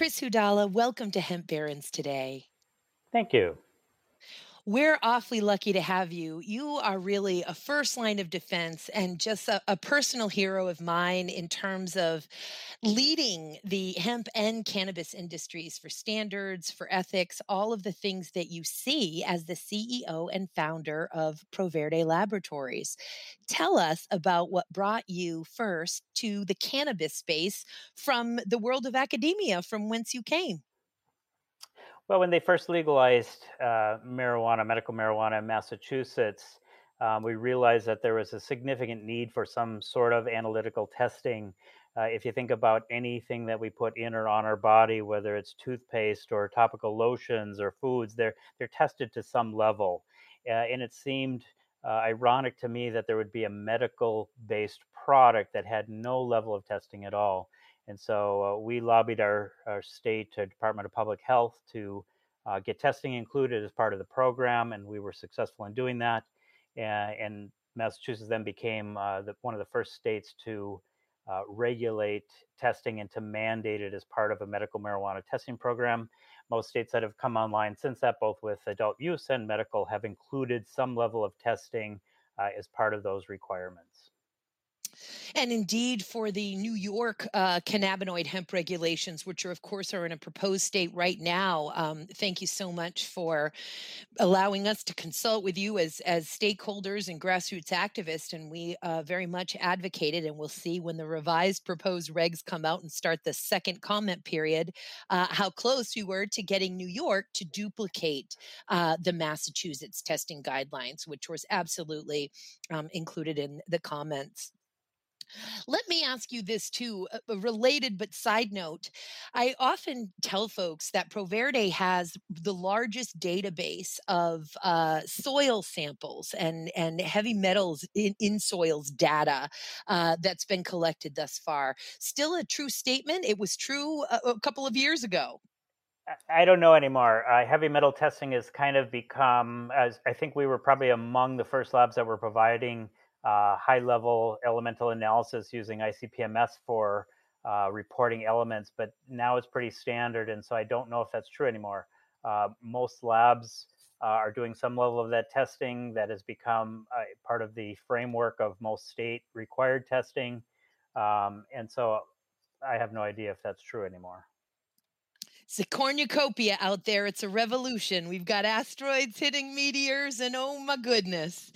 Chris Hudalla, welcome to Hemp Barons today. Thank you. We're awfully lucky to have you. You are really a first line of defense and just a, a, personal hero of mine in terms of leading the hemp and cannabis industries for standards, for ethics, all of the things that you see as the CEO and founder of Proverde Laboratories. Tell us about what brought you first to the cannabis space from the world of academia, from whence you came. Well, when they first legalized uh, marijuana, medical marijuana in Massachusetts, um, we realized that there was a significant need for some sort of analytical testing. Uh, if you think about anything that we put in or on our body, whether it's toothpaste or topical lotions or foods, they're they're tested to some level, uh, and it seemed uh, ironic to me that there would be a medical-based product that had no level of testing at all. And so uh, we lobbied our, our state uh, Department of Public Health to uh, get testing included as part of the program, and we were successful in doing that. And, and Massachusetts then became uh, the, one of the first states to uh, regulate testing and to mandate it as part of a medical marijuana testing program. Most states that have come online since that, both with adult use and medical, have included some level of testing uh, as part of those requirements. And indeed, for the New York uh, cannabinoid hemp regulations, which are, of course, are in a proposed state right now. Um, thank you so much for allowing us to consult with you as as stakeholders and grassroots activists. And we uh, very much advocated, and we'll see when the revised proposed regs come out and start the second comment period, uh, how close we were to getting New York to duplicate uh, the Massachusetts testing guidelines, which was absolutely um, included in the comments. Let me ask you this too, a related but side note. I often tell folks that Proverde has the largest database of uh, soil samples and, and heavy metals in, in soils data uh, that's been collected thus far. Still a true statement. It was true a, a couple of years ago. I don't know anymore. Uh, heavy metal testing has kind of become, as I think we were probably among the first labs that were providing uh, high level elemental analysis using ICP-MS for uh, reporting elements, but now it's pretty standard. And so I don't know if that's true anymore. Uh, most labs uh, are doing some level of that testing that has become part of the framework of most state required testing. Um, and so I have no idea if that's true anymore. It's a cornucopia out there. It's a revolution. We've got asteroids hitting meteors, and oh my goodness.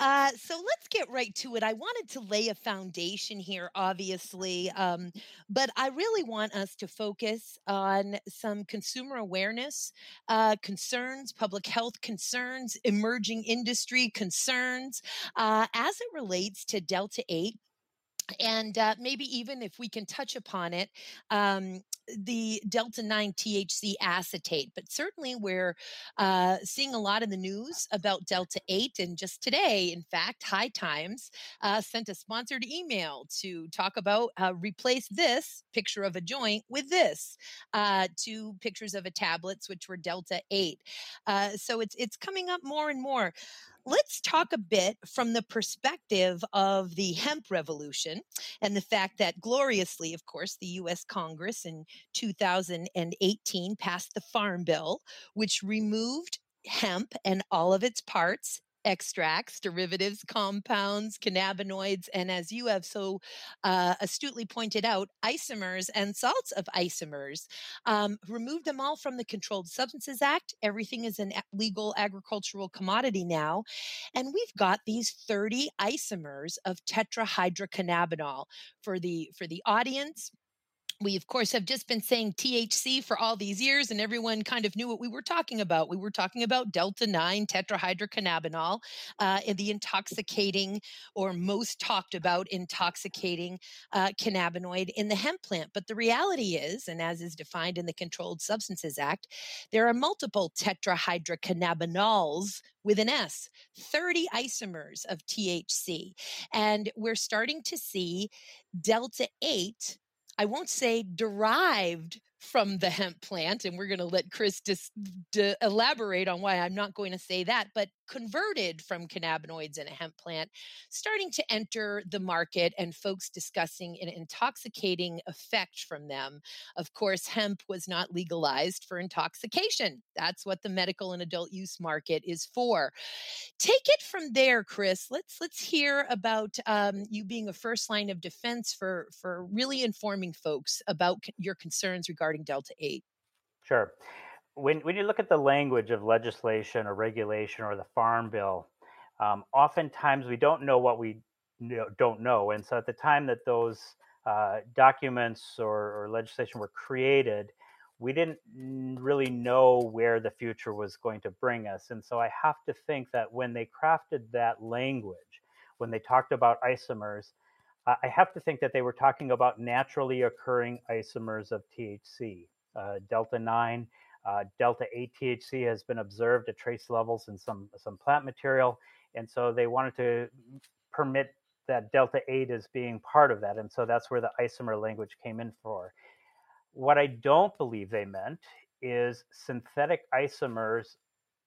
Uh, so let's get right to it. I wanted to lay a foundation here, obviously, um, but I really want us to focus on some consumer awareness uh, concerns, public health concerns, emerging industry concerns uh, as it relates to Delta 8 and uh, maybe even if we can touch upon it, um, the delta 9 THC acetate, but certainly we're uh, seeing a lot in the news about delta 8. And just today, in fact, High Times uh, sent a sponsored email to talk about uh, replace this picture of a joint with this uh, two pictures of a tablets, which were delta 8. Uh, so it's, it's coming up more and more. Let's talk a bit from the perspective of the hemp revolution and the fact that gloriously, of course, the US Congress in 2018 passed the Farm Bill, which removed hemp and all of its parts extracts, derivatives, compounds, cannabinoids, and as you have so uh, astutely pointed out, isomers and salts of isomers. Um, remove them all from the Controlled Substances Act. Everything is an legal agricultural commodity now. And we've got these 30 isomers of tetrahydrocannabinol. For the for the audience, we of course have just been saying THC for all these years, and everyone kind of knew what we were talking about. We were talking about delta 9 tetrahydrocannabinol uh, and the intoxicating or most talked about intoxicating uh, cannabinoid in the hemp plant. But the reality is, and as is defined in the Controlled Substances Act, there are multiple tetrahydrocannabinols with an S, 30 isomers of THC. And we're starting to see delta 8 I won't say derived from the hemp plant, and we're going to let Chris dis- d- elaborate on why I'm not going to say that, but converted from cannabinoids in a hemp plant, starting to enter the market and folks discussing an intoxicating effect from them. Of course, hemp was not legalized for intoxication. That's what the medical and adult use market is for. Take it from there, Chris. Let's let's hear about um, you being a first line of defense for for really informing folks about c- your concerns regarding Delta Eight. Sure. When, when you look at the language of legislation or regulation or the Farm Bill, um, oftentimes we don't know what we don't know. And so at the time that those uh, documents or, or legislation were created, we didn't really know where the future was going to bring us. And so I have to think that when they crafted that language, when they talked about isomers, I have to think that they were talking about naturally occurring isomers of THC. Uh, delta 9, uh, delta 8 THC has been observed at trace levels in some, some plant material. And so they wanted to permit that delta 8 as being part of that. And so that's where the isomer language came in for. What I don't believe they meant is synthetic isomers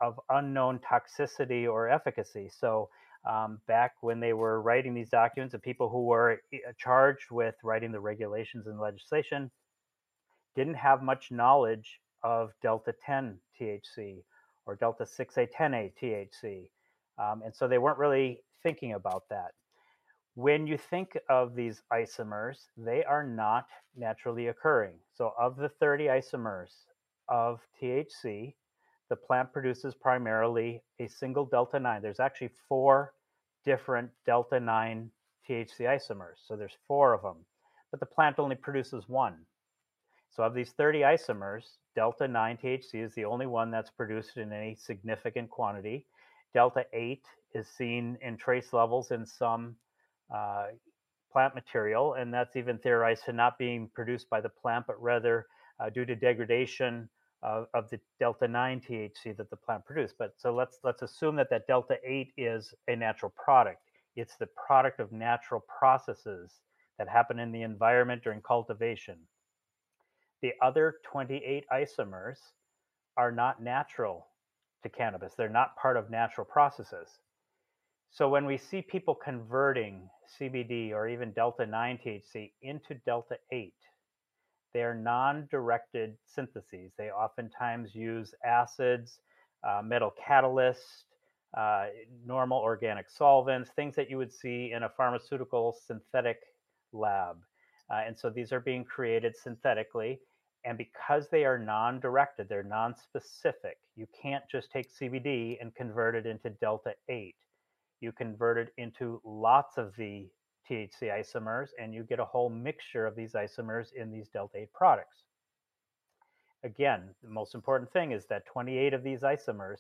of unknown toxicity or efficacy. So um, back when they were writing these documents, the people who were eh, charged with writing the regulations and legislation didn't have much knowledge of delta 10 THC or delta 6A10A THC. Um, and so they weren't really thinking about that. When you think of these isomers, they are not naturally occurring. So, of the 30 isomers of THC, the plant produces primarily a single delta 9. There's actually four different delta 9 THC isomers. So, there's four of them, but the plant only produces one. So, of these 30 isomers, delta 9 THC is the only one that's produced in any significant quantity. Delta 8 is seen in trace levels in some uh, plant material, and that's even theorized to not being produced by the plant, but rather uh, due to degradation of, of, the delta 9 THC that the plant produced. But so let's let's assume that that delta 8 is a natural product. It's the product of natural processes that happen in the environment during cultivation. The other 28 isomers are not natural to cannabis. They're not part of natural processes. So when we see people converting CBD or even delta 9 THC into delta 8, they are non directed syntheses. They oftentimes use acids, uh, metal catalysts, uh, normal organic solvents, things that you would see in a pharmaceutical synthetic lab. Uh, and so these are being created synthetically. And because they are non directed, they're non specific, you can't just take CBD and convert it into delta 8 you convert it into lots of the THC isomers, and you get a whole mixture of these isomers in these Delta 8 products. Again, the most important thing is that 28 of these isomers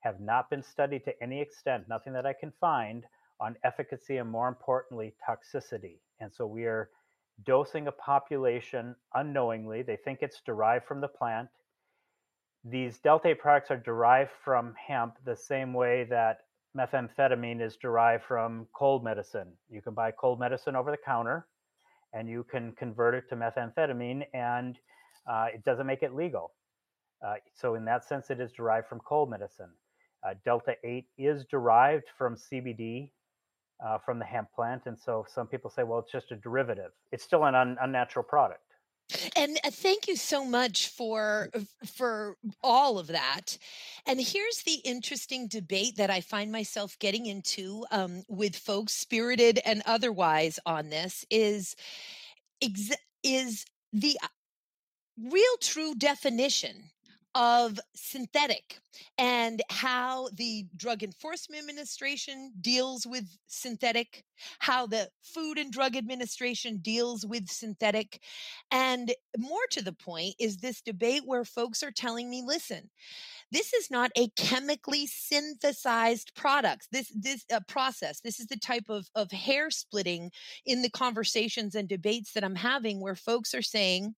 have not been studied to any extent, nothing that I can find, on efficacy and more importantly, toxicity. And so we are dosing a population unknowingly. They think it's derived from the plant. These Delta 8 products are derived from hemp the same way that methamphetamine is derived from cold medicine. You can buy cold medicine over the counter and you can convert it to methamphetamine, and uh, it doesn't make it legal. Uh, so, in that sense, it is derived from cold medicine. Uh, Delta 8 is derived from CBD uh, from the hemp plant. And so some people say, well, it's just a derivative. It's still an un- unnatural product and uh, thank you so much for for all of that. And here's the interesting debate that i find myself getting into um, with folks spirited and otherwise on this is is the uh, real true definition of synthetic and how the Drug Enforcement Administration deals with synthetic, how the Food and Drug Administration deals with synthetic. And more to the point is this debate where folks are telling me, listen, this is not a chemically synthesized product this this uh, process this is the type of of hair splitting in the conversations and debates that i'm having where folks are saying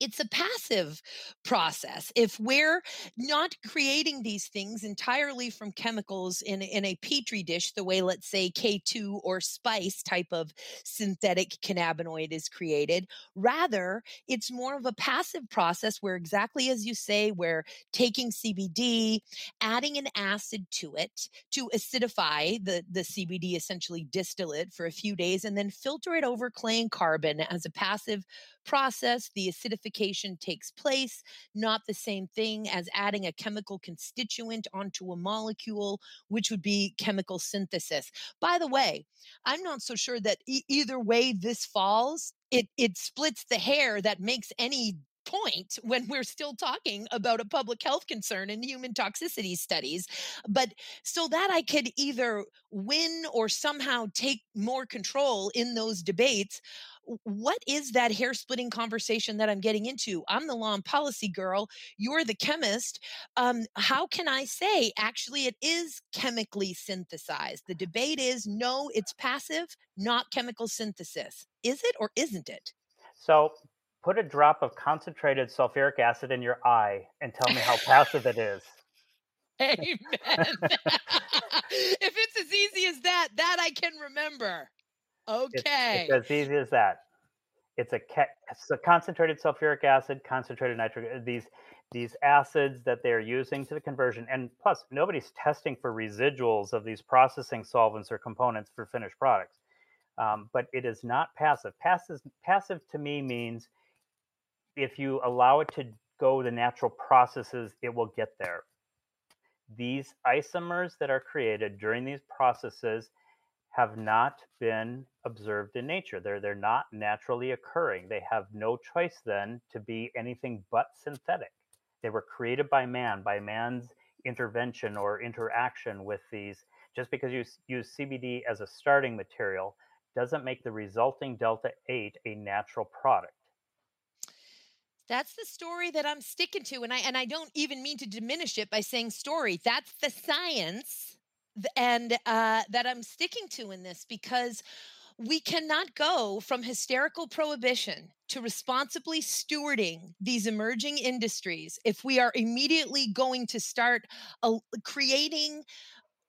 it's a passive process. If we're not creating these things entirely from chemicals in, in a petri dish, the way, let's say, K2 or spice type of synthetic cannabinoid is created, rather, it's more of a passive process where, exactly as you say, we're taking CBD, adding an acid to it to acidify the, the CBD, essentially distill it for a few days, and then filter it over clay and carbon as a passive process. The acidification takes place, not the same thing as adding a chemical constituent onto a molecule, which would be chemical synthesis. By the way, I'm not so sure that e- either way this falls, it, it splits the hair that makes any point when we're still talking about a public health concern and human toxicity studies. But so that I could either win or somehow take more control in those debates, what is that hair splitting conversation that I'm getting into? I'm the law and policy girl. You're the chemist. Um, how can I say actually it is chemically synthesized? The debate is no, it's passive, not chemical synthesis. Is it or isn't it? So put a drop of concentrated sulfuric acid in your eye and tell me how passive it is. Amen. if it's as easy as that, that I can remember. Okay. It's, it's as easy as that. It's a, it's a concentrated sulfuric acid, concentrated nitric. Uh, these these acids that they're using to the conversion, and plus nobody's testing for residuals of these processing solvents or components for finished products. Um, but it is not passive. Passive passive to me means if you allow it to go the natural processes, it will get there. These isomers that are created during these processes have not been observed in nature. They're, they're not naturally occurring. They have no choice then to be anything but synthetic. They were created by man, by man's intervention or interaction with these. Just because you use CBD as a starting material doesn't make the resulting Delta 8 a natural product that's the story that I'm sticking to and I and I don't even mean to diminish it by saying story that's the science and uh, that I'm sticking to in this because we cannot go from hysterical prohibition to responsibly stewarding these emerging industries if we are immediately going to start uh, creating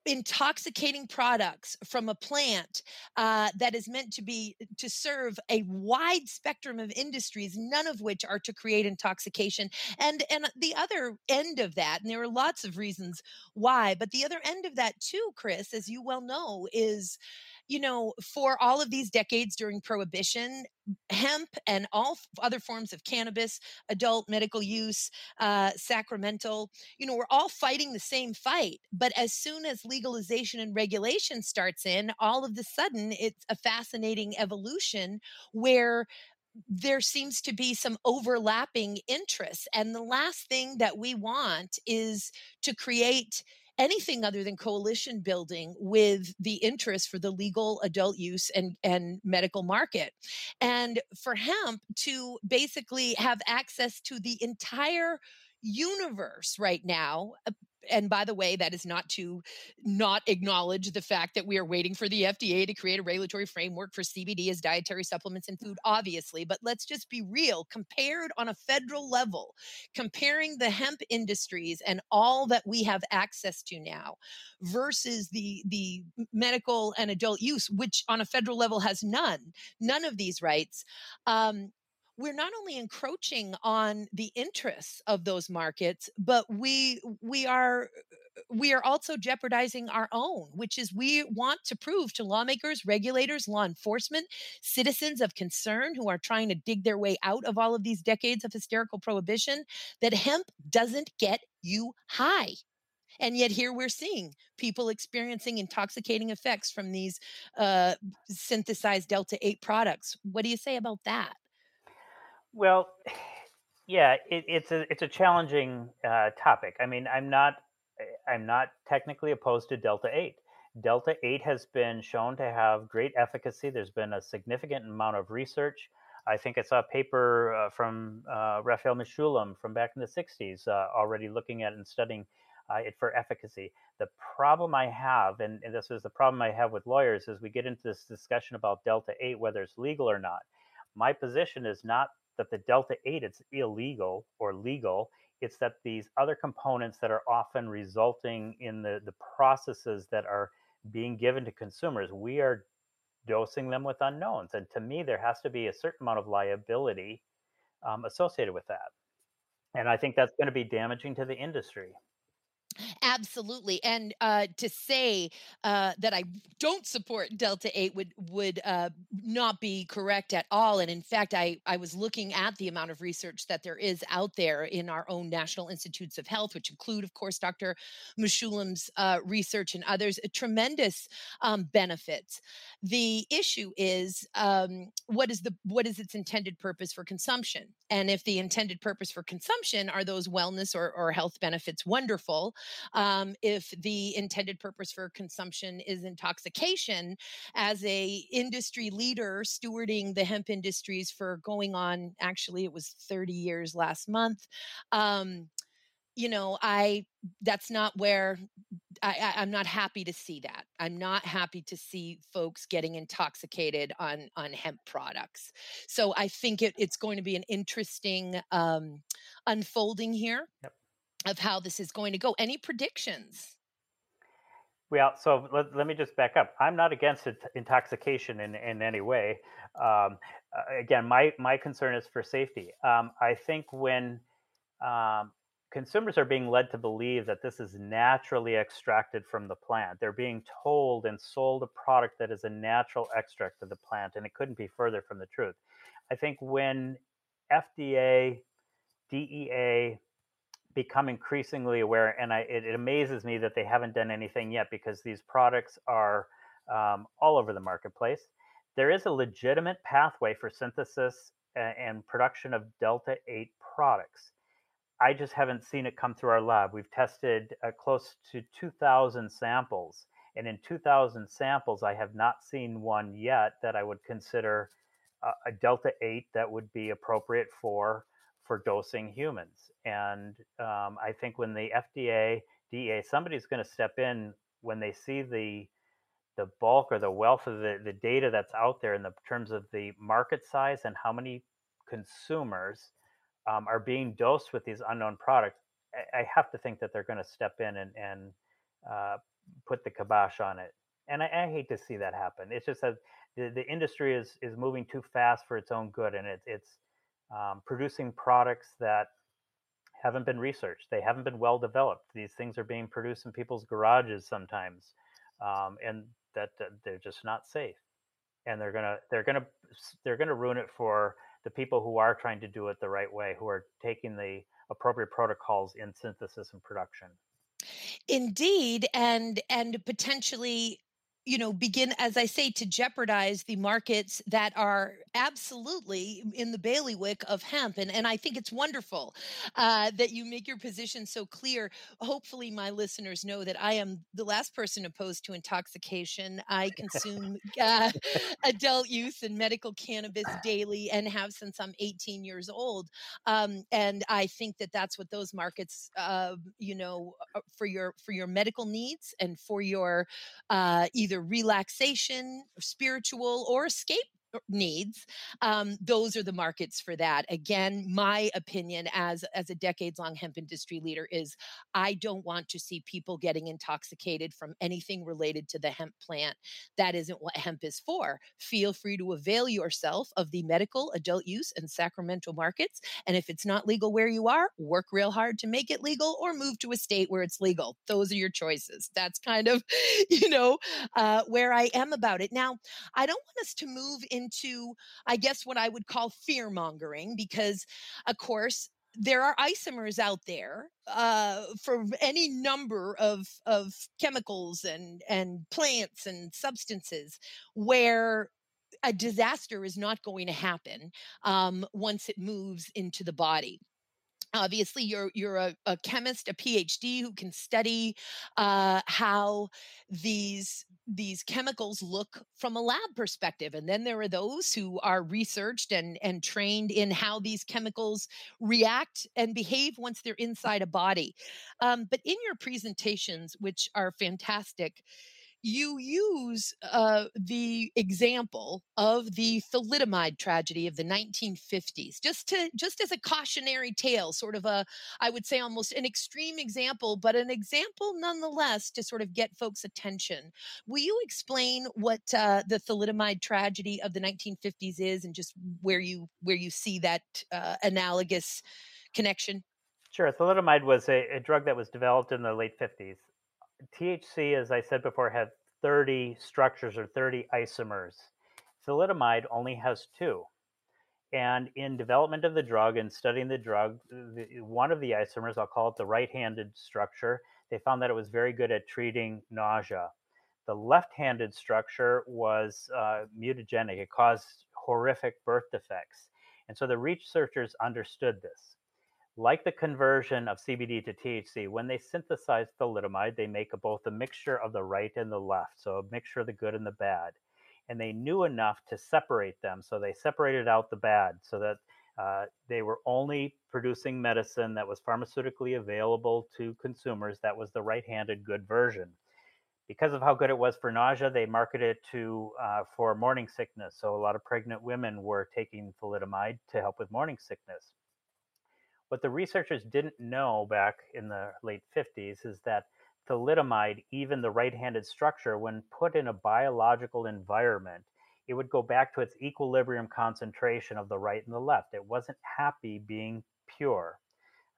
intoxicating products from a plant uh, that is meant to be to serve a wide spectrum of industries none of which are to create intoxication. And and the other end of that and there are lots of reasons why but the other end of that too chris as you well know is you know, for all of these decades during Prohibition, hemp and all other forms of cannabis, adult medical use, uh, sacramental, you know, we're all fighting the same fight. But as soon as legalization and regulation starts in, all of the sudden it's a fascinating evolution where there seems to be some overlapping interests. And the last thing that we want is to create anything other than coalition building with the interest for the legal adult use and, and medical market. And for hemp to basically have access to the entire universe right now uh, and by the way, that is not to not acknowledge the fact that we are waiting for the FDA to create a regulatory framework for CBD as dietary supplements and food, obviously. But let's just be real compared on a federal level, comparing the hemp industries and all that we have access to now versus the, the medical and adult use, which on a federal level has none, none of these rights. Um, we're not only encroaching on the interests of those markets but we we are we are also jeopardizing our own, which is we want to prove to lawmakers, regulators, law enforcement, citizens of concern who are trying to dig their way out of all of these decades of hysterical prohibition that hemp doesn't get you high. And yet, here we're seeing people experiencing intoxicating effects from these uh, synthesized Delta 8 products. What do you say about that? Well, yeah, it, it's a it's a challenging uh, topic. I mean, I'm not eh, I'm not technically opposed to Delta Eight. Delta Eight has been shown to have great efficacy. There's been a significant amount of research. I think I saw a paper uh, from uh, Raphael Mechoulam from back in the 60s uh, already looking at and studying uh, it for efficacy. The problem I have, and, and this is the problem I have with lawyers, is we get into this discussion about Delta 8, whether it's legal or not. My position is not that the Delta 8 it's illegal or legal. It's that these other components that are often resulting in the, the processes that are being given to consumers, we are dosing them with unknowns. And to me, there has to be a certain amount of liability um, associated with that. And I think that's going to be damaging to the industry. Absolutely, and uh, to say uh, that I don't support Delta Eight would would uh, not be correct at all. And in fact, I I was looking at the amount of research that there is out there in our own National Institutes of Health, which include, of course, Dr. Mechoulam's uh, research and others. Tremendous um, benefits. The issue is um, what is the what is its intended purpose for consumption? And if the intended purpose for consumption are those wellness or, or health benefits, wonderful um, if the intended purpose for consumption is intoxication as a industry leader stewarding the hemp industries for going on actually it was 30 years last month um, you know i that's not where I, am not happy to see that. I'm not happy to see folks getting intoxicated on on hemp products. So i think it, it's going to be an interesting um, unfolding here. Yep of how this is going to go. Any predictions? Well, so let, let me just back up. I'm not against intoxication in, in any way. Um, again, my, my concern is for safety. Um, I think when um, consumers are being led to believe that this is naturally extracted from the plant, they're being told and sold a product that is a natural extract of the plant, and it couldn't be further from the truth. I think when FDA, DEA, become increasingly aware, and I, it, it, amazes me that they haven't done anything yet because these products are um, all over the marketplace. There is a legitimate pathway for synthesis and, and production of Delta 8 products. I just haven't seen it come through our lab. We've tested uh, close to 2,000 samples, and in 2,000 samples, I have not seen one yet that I would consider a Delta 8 that would be appropriate for for dosing humans. And um, I think when the FDA, DEA, somebody's going to step in when they see the the bulk or the wealth of the, the data that's out there in the terms of the market size and how many consumers um, are being dosed with these unknown products, I, I have to think that they're going to step in and, and uh, put the kibosh on it. And I, I, hate to see that happen. It's just that the, the industry is is moving too fast for its own good, and it's it's um, producing products that haven't been researched. They haven't been well developed. These things are being produced in people's garages sometimes, um, and that, that they're just not safe. And they're gonna they're gonna they're gonna ruin it for the people who are trying to do it the right way, who are taking the appropriate protocols in synthesis and production. Indeed, and and potentially you know begin as i say to jeopardize the markets that are absolutely in the bailiwick of hemp and, and i think it's wonderful uh, that you make your position so clear. Hopefully my listeners know that i am the last person opposed to intoxication. I consume uh, adult use and medical cannabis daily and have since i'm 18 years old um, and i think that that's what those markets uh, you know uh, for your for your medical needs and for your uh, relaxation, spiritual, or escape needs um, those are the markets for that. Again my opinion as as a decades long hemp industry leader is i don't want to see people getting intoxicated from anything related to the hemp plant. That isn't what hemp is for. Feel free to avail yourself of the medical adult use and sacramental markets and if it's not legal where you are work real hard to make it legal or move to a state where it's legal. Those are your choices. That's kind of you know uh, where i am about it. Now i don't want us to move in into, I guess, what I would call fear mongering, because, of course, there are isomers out there uh, for any number of of chemicals and and plants and substances where a disaster is not going to happen um, once it moves into the body obviously you're you're a, a, chemist a phd who can study uh, how these these chemicals look from a lab perspective. And then there are those who are researched and and trained in how these chemicals react and behave once they're inside a body. Um, but in your presentations which are fantastic you use uh, the example of the thalidomide tragedy of the 1950s just to just as a cautionary tale sort of a i would say almost an extreme example but an example nonetheless to sort of get folks attention will you explain what uh, the thalidomide tragedy of the 1950s is and just where you where you see that uh, analogous connection Sure. Thalidomide was a, a drug that was developed in the late 50s. THC, as I said before, had 30 structures or 30 isomers. Thalidomide only has two. And in development of the drug and studying the drug, the, one of the isomers, I'll call it the right handed structure, they found that it was very good at treating nausea. The left handed structure was uh, mutagenic, it caused horrific birth defects. And so the researchers understood this. Like the conversion of CBD to THC, when they synthesize thalidomide, they make a, both a mixture of the right and the left, so a mixture of the good and the bad. And they knew enough to separate them, so they separated out the bad so that uh, they were only producing medicine that was pharmaceutically available to consumers. That was the right handed good version because of how good it was for nausea, they marketed it to uh, for morning sickness. So a lot of pregnant women were taking thalidomide to help with morning sickness. What the researchers didn't know back in the late 50s is that thalidomide, even the right-handed structure, when put in a biological environment, it would go back to its equilibrium concentration of the right and the left. It wasn't happy being pure.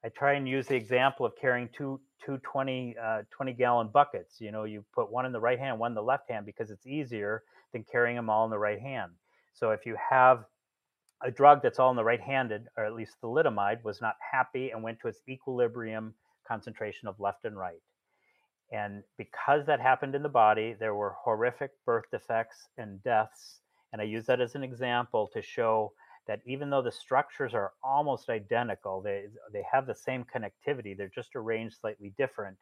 I try and use the example of carrying two two 20, uh, 20 gallon buckets. You know, you put one in the right hand, one in the left hand because it's easier than carrying them all in the right hand. So if you have a drug that's all in the right handed, or at least thalidomide, was not happy and went to its equilibrium concentration of left and right. And because that happened in the body, there were horrific birth defects and deaths. And I use that as an example to show that even though the structures are almost identical, they, they have the same connectivity, they're just arranged slightly different,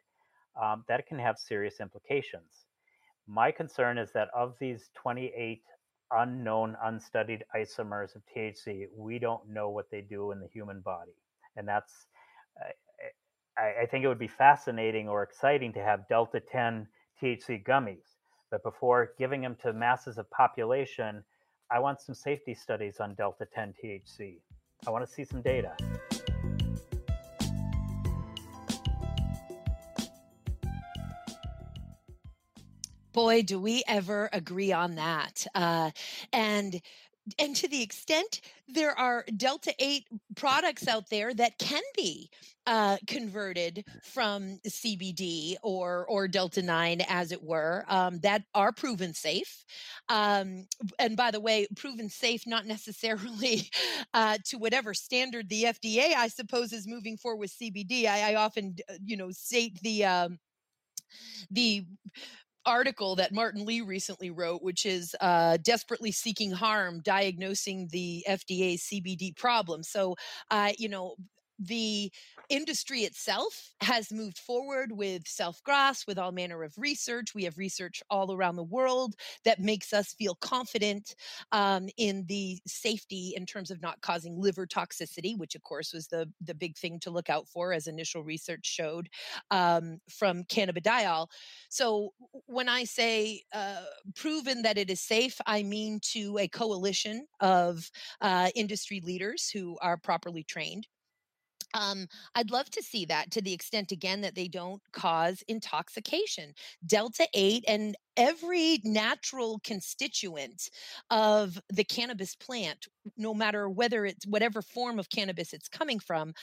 um, that can have serious implications. My concern is that of these 28 unknown, unstudied isomers of THC, we don't know what they do in the human body. And that's, I, I think it would be fascinating or exciting to have Delta 10 THC gummies. But before giving them to masses of population, I want some safety studies on Delta 10 THC. I want to see some data. Boy, do we ever agree on that. Uh, and and to the extent there are delta 8 products out there that can be uh, converted from cbd or or delta 9 as it were um, that are proven safe um, and by the way proven safe not necessarily uh, to whatever standard the fda i suppose is moving forward with cbd i, I often uh, you know state the um, the article that Martin Lee recently wrote, which is uh, Desperately Seeking Harm Diagnosing the FDA CBD Problem. So, uh, you know, the industry itself has moved forward with self GRAS, with all manner of research. We have research all around the world that makes us feel confident um, in the safety in terms of not causing liver toxicity, which of course was the the big thing to look out for, as initial research showed um, from cannabidiol. So when I say uh, proven that it is safe, I mean to a coalition of uh, industry leaders who are properly trained um, I'd love to see that to the extent, again, that they don't cause intoxication. Delta 8 and every natural constituent of the cannabis plant, no matter whether it's whatever form of cannabis it's coming from,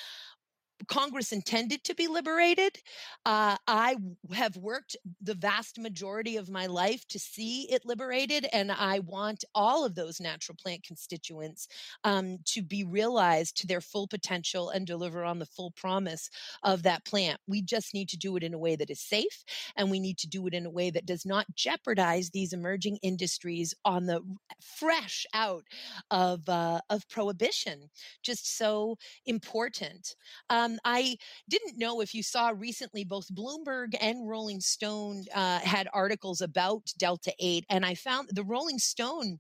Congress intended to be liberated. Uh, I have worked the vast majority of my life to see it liberated, and I want all of those natural plant constituents um, to be realized to their full potential and deliver on the full promise of that plant. We just need to do it in a way that is safe, and we need to do it in a way that does not jeopardize these emerging industries on the fresh out of uh, of prohibition. Just so important. Um, um, I didn't know if you saw recently both Bloomberg and Rolling Stone uh, had articles about Delta 8, and I found the Rolling Stone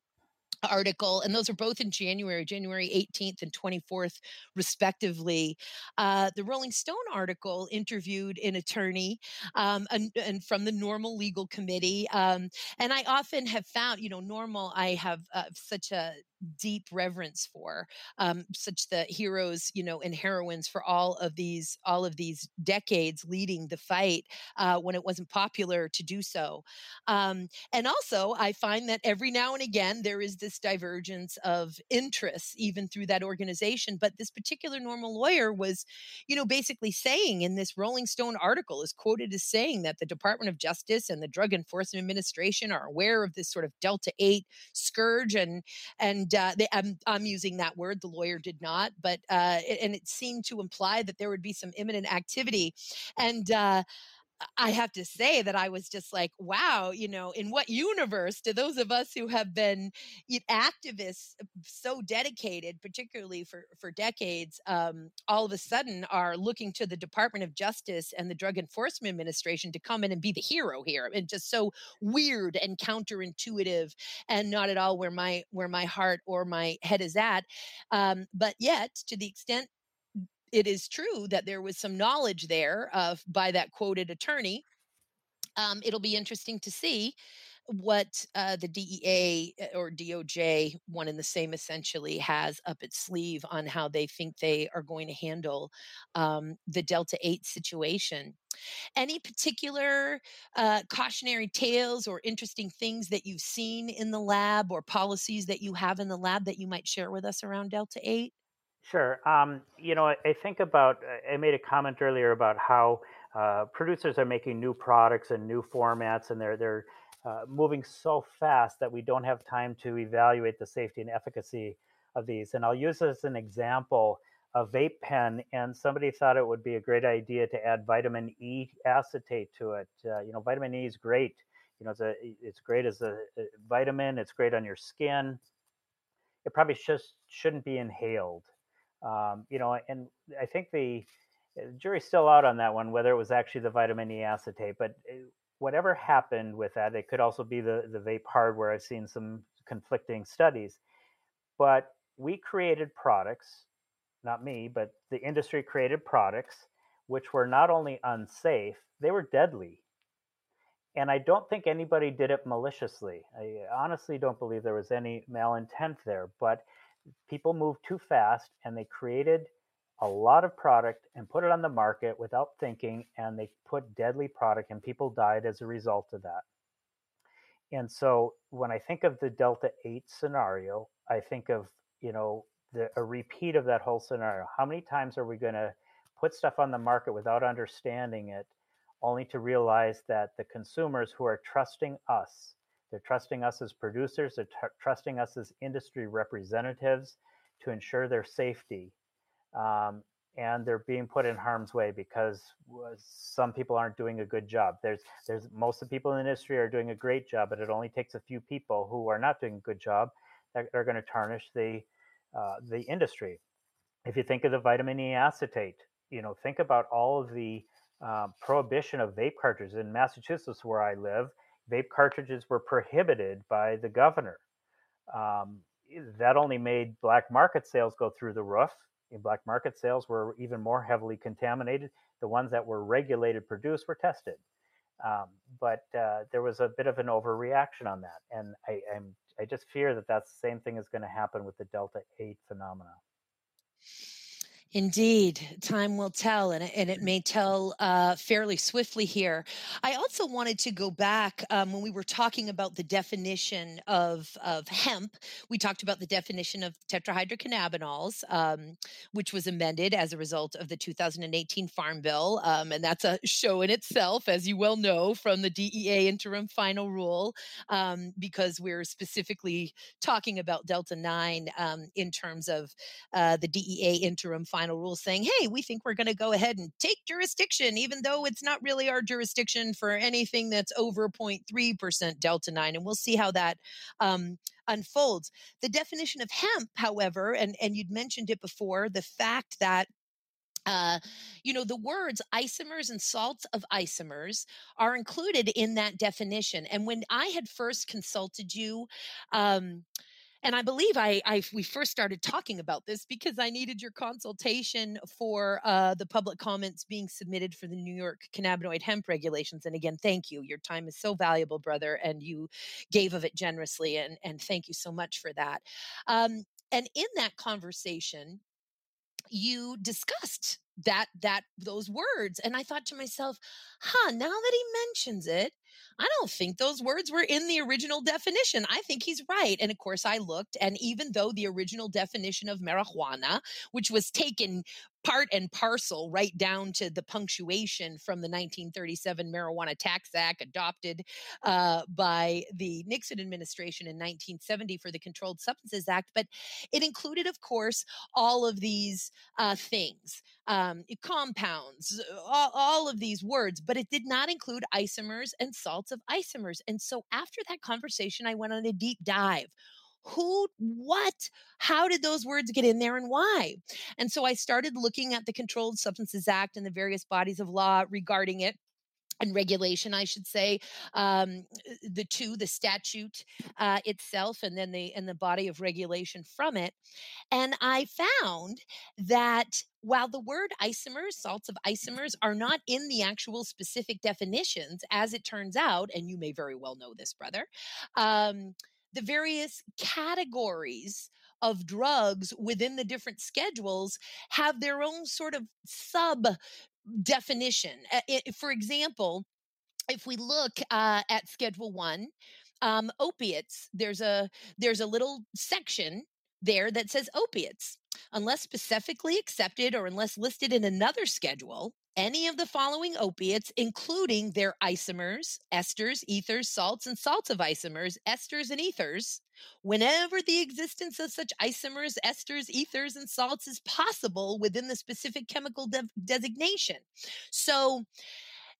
article, and those are both in January, January 18th and 24th, respectively. Uh, the Rolling Stone article interviewed an attorney um, and, and, from the NORML Legal Committee. Um, and I often have found, you know, NORML, I have uh, such a deep reverence for um, such the heroes you know and heroines for all of these all of these decades leading the fight uh, when it wasn't popular to do so um, and also i find that every now and again there is this divergence of interests even through that organization but this particular NORML lawyer was you know basically saying in this rolling stone article is quoted as saying that the department of justice and the drug enforcement administration are aware of this sort of delta 8 scourge and and and uh, they, I'm, I'm using that word. The lawyer did not, but uh, and it seemed to imply that there would be some imminent activity, and uh, I have to say that I was just like, wow, you know, in what universe do those of us who have been activists uh, so dedicated, particularly for, for decades, um, all of a sudden are looking to the Department of Justice and the Drug Enforcement Administration to come in and be the hero here. And just so weird and counterintuitive and not at all where my where my heart or my head is at. Um, but yet, to the extent it is true that there was some knowledge there of by that quoted attorney. Um, it'll be interesting to see what uh, the DEA eh, or DOJ, one and the same essentially, has up its sleeve on how they think they are going to handle um, the Delta 8 situation. Any particular uh, cautionary tales or interesting things that you've seen in the lab or policies that you have in the lab that you might share with us around Delta 8? Sure. Um, you know, I, I, think about, I made a comment earlier about how uh, producers are making new products and new formats, and they're, they're uh, moving so fast that we don't have time to evaluate the safety and efficacy of these. And I'll use as an example a vape pen, and somebody thought it would be a great idea to add vitamin E acetate to it. Uh, you know, vitamin E is great. You know, it's, a, it's great as a, a vitamin, it's great on your skin. It probably just shouldn't be inhaled um, you know, and I think the, the jury's still out on that one, whether it was actually the vitamin E acetate. But uh, whatever happened with that, it could also be the, the vape hardware. I've seen some conflicting studies. But we created products, not me, but the industry created products which were not only unsafe, they were deadly. And I don't think anybody did it maliciously. I honestly don't believe there was any malintent there. But people moved too fast and they created a lot of product and put it on the market without thinking and they put deadly product and people died as a result of that. And so when i think of the delta 8 scenario i think of you know the, a repeat of that whole scenario. How many times are we going to put stuff on the market without understanding it only to realize that the consumers who are trusting us they're trusting us as producers, they're trusting us as industry representatives to ensure their safety. Um, and they're being put in harm's way because some people aren't doing a good job. There's, there's most of the people in the industry are doing a great job, but it only takes a few people who are not doing a good job that are going to tarnish the, uh, the industry. If you think of the vitamin E acetate, you know, think about all of the uh, prohibition of vape cartridges in Massachusetts, where I live vape cartridges were prohibited by the governor. Um, that only made black market sales go through the roof. And black market sales were even more heavily contaminated. The ones that were regulated, produced, were tested. Um, but uh, there was a bit of an overreaction on that, and I, I'm, I just fear that that same thing is going to happen with the Delta Eight phenomena. Indeed, time will tell, and, and it may tell uh, fairly swiftly here. I also wanted to go back um, when we were talking about the definition of, of hemp. We talked about the definition of tetrahydrocannabinols, um, which was amended as a result of the 2018 Farm Bill. Um, and that's a show in itself, as you well know from the DEA interim final rule, um, because we're specifically talking about Delta 9 um, in terms of uh, the DEA interim final final rule saying, hey, we think we're going to go ahead and take jurisdiction, even though it's not really our jurisdiction for anything that's over 0.3% Delta 9. And we'll see how that um, unfolds. The definition of hemp, however, and, and you'd mentioned it before, the fact that uh, you know, the words isomers and salts of isomers are included in that definition. And when I had first consulted you, um, and I believe I, I we first started talking about this because I needed your consultation for uh, the public comments being submitted for the New York cannabinoid hemp regulations. And again, thank you. Your time is so valuable, brother, and you gave of it generously. And and thank you so much for that. Um, and in that conversation, you discussed that that those words and i thought to myself huh now that he mentions it I don't think those words were in the original definition. I think he's right. And of course, I looked, and even though the original definition of marijuana, which was taken part and parcel right down to the punctuation from the 1937 Marijuana Tax Act adopted uh, by the Nixon administration in 1970 for the Controlled Substances Act. But it included, of course, all of these uh, things, um, compounds, all, all of these words, but it did not include isomers and salts of isomers. And so after that conversation, I went on a deep dive who what how did those words get in there and why and so i started looking at the controlled substances act and the various bodies of law regarding it and regulation, I should say, um, the two, the statute uh, itself, and then the and the body of regulation from it. And I found that while the word isomers, salts of isomers, are not in the actual specific definitions, as it turns out, and you may very well know this, brother, um, the various categories of drugs within the different schedules have their own sort of sub definition. For example, if we look uh, at Schedule One, um, opiates, there's a there's a little section there that says opiates. Unless specifically accepted or unless listed in another schedule, any of the following opiates, including their isomers, esters, ethers, salts, and salts of isomers, esters, and ethers, whenever the existence of such isomers, esters, ethers, and salts is possible within the specific chemical de- designation. So,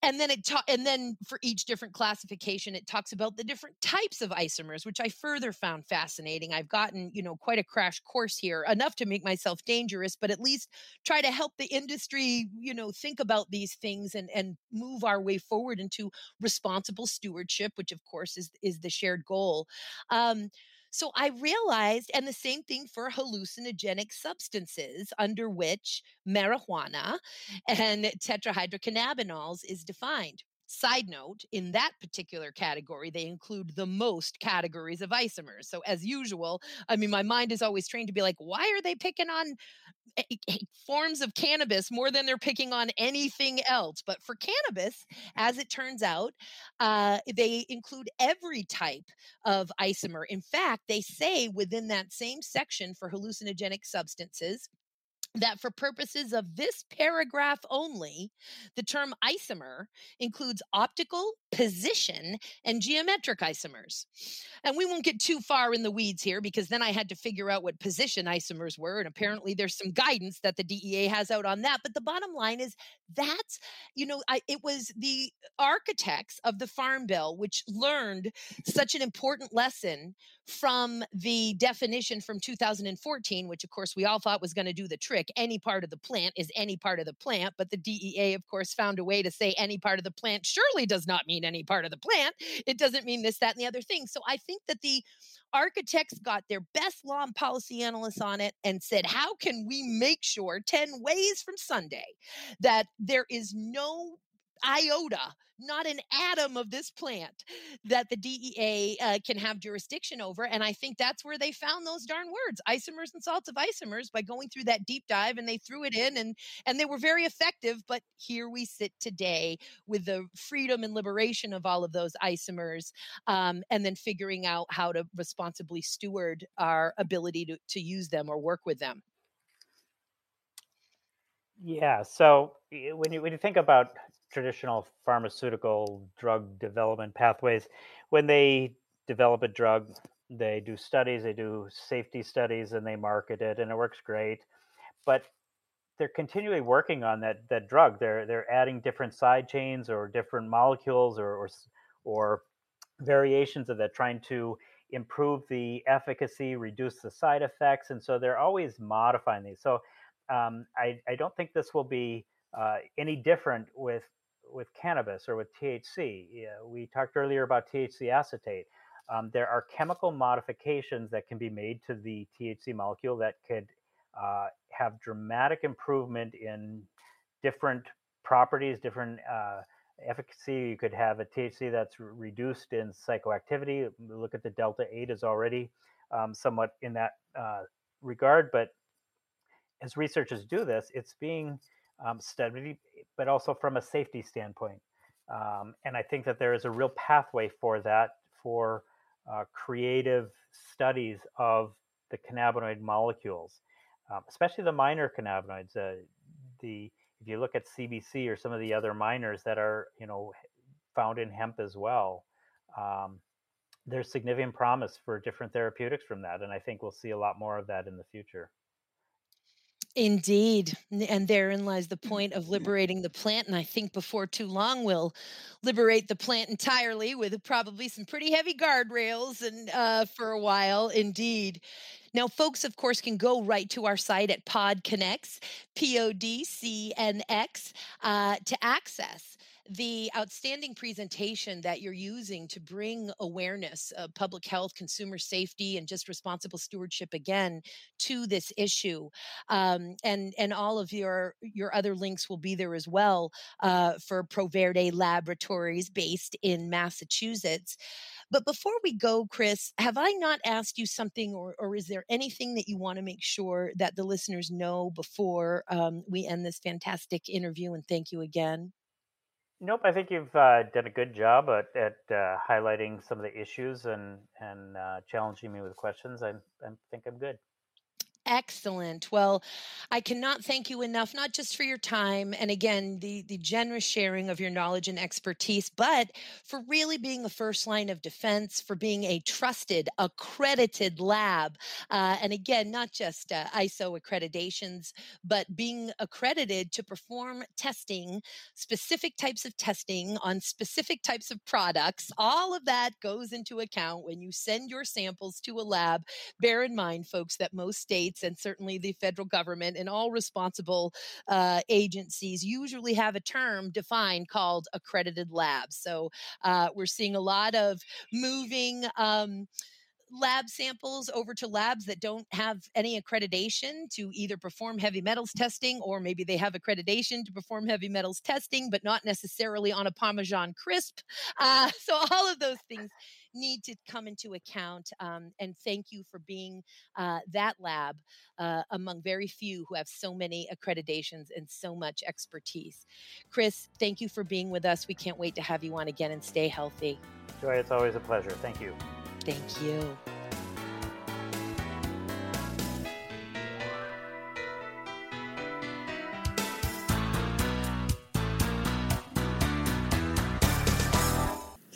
and then it ta- and then for each different classification it talks about the different types of isomers which i further found fascinating. I've gotten you know quite a crash course here enough to make myself dangerous but at least try to help the industry you know think about these things and and move our way forward into responsible stewardship which of course is is the shared goal. Um, so I realized, and the same thing for hallucinogenic substances, under which marijuana mm-hmm. and tetrahydrocannabinols is defined. Side note, in that particular category, they include the most categories of isomers. So, as usual, I mean, my mind is always trained to be like, why are they picking on forms of cannabis more than they're picking on anything else? But for cannabis, as it turns out, uh, they include every type of isomer. In fact, they say within that same section for hallucinogenic substances, that for purposes of this paragraph only, the term isomer includes optical, position, and geometric isomers. And we won't get too far in the weeds here because then I had to figure out what position isomers were. And apparently there's some guidance that the DEA has out on that. But the bottom line is that's, you know, I, it was the architects of the Farm Bill which learned such an important lesson from the definition from 2014, which of course we all thought was going to do the trick. Any part of the plant is any part of the plant, but the DEA, of course, found a way to say any part of the plant surely does not mean any part of the plant. It doesn't mean this, that, and the other thing. So I think that the architects got their best law and policy analysts on it and said, how can we make sure 10 ways from Sunday that there is no iota, not an atom of this plant that the DEA uh, can have jurisdiction over. And I think that's where they found those darn words, isomers and salts of isomers, by going through that deep dive and they threw it in and and they were very effective. But here we sit today with the freedom and liberation of all of those isomers, um, and then figuring out how to responsibly steward our ability to, to use them or work with them. Yeah. So when you when you think about traditional pharmaceutical drug development pathways. When they develop a drug, they do studies, they do safety studies, and they market it, and it works great. But they're continually working on that that drug. They're they're adding different side chains or different molecules or or, or variations of that, trying to improve the efficacy, reduce the side effects, and so they're always modifying these. So um, I I don't think this will be uh, any different with with cannabis or with THC. We talked earlier about THC acetate. um, there are chemical modifications that can be made to the THC molecule that could uh, have dramatic improvement in different properties, different uh, efficacy. You could have a THC that's reduced in psychoactivity. Look at the delta 8 is already um, somewhat in that uh, regard, but as researchers do this, it's being um, studied, but also from a safety standpoint. Um, and I think that there is a real pathway for that for uh, creative studies of the cannabinoid molecules, um, especially the minor cannabinoids. Uh, the if you look at CBC or some of the other minors that are you know found in hemp as well, um, there's significant promise for different therapeutics from that, and I think we'll see a lot more of that in the future. Indeed. And therein lies the point of liberating the plant. And I think before too long, we'll liberate the plant entirely with probably some pretty heavy guardrails and uh, for a while. Indeed. Now, folks, of course, can go right to our site at PodConx, P O D C N X, uh, to access the outstanding presentation that you're using to bring awareness of public health, consumer safety, and just responsible stewardship again to this issue. Um, and and all of your your other links will be there as well uh, for Proverde Laboratories based in Massachusetts. But before we go, Chris, have I not asked you something, or, or is there anything that you want to make sure that the listeners know before um, we end this fantastic interview? And thank you again. Nope, I think you've uh, done a good job at, at uh, highlighting some of the issues and and uh, challenging me with questions. I, I think I'm good. Excellent. Well, I cannot thank you enough, not just for your time and again, the, the generous sharing of your knowledge and expertise, but for really being the first line of defense, for being a trusted, accredited lab. Uh, and again, not just uh, ISO accreditations, but being accredited to perform testing, specific types of testing on specific types of products. All of that goes into account when you send your samples to a lab. Bear in mind, folks, that most states states and certainly the federal government and all responsible uh, agencies usually have a term defined called accredited labs. So uh, we're seeing a lot of moving. Um, lab samples over to labs that don't have any accreditation to either perform heavy metals testing or maybe they have accreditation to perform heavy metals testing but not necessarily on a parmesan crisp uh, so all of those things need to come into account um, and thank you for being uh, that lab uh, among very few who have so many accreditations and so much expertise. Chris thank you for being with us. We can't wait to have you on again and stay healthy. Joy it's always a pleasure. Thank you. Thank you.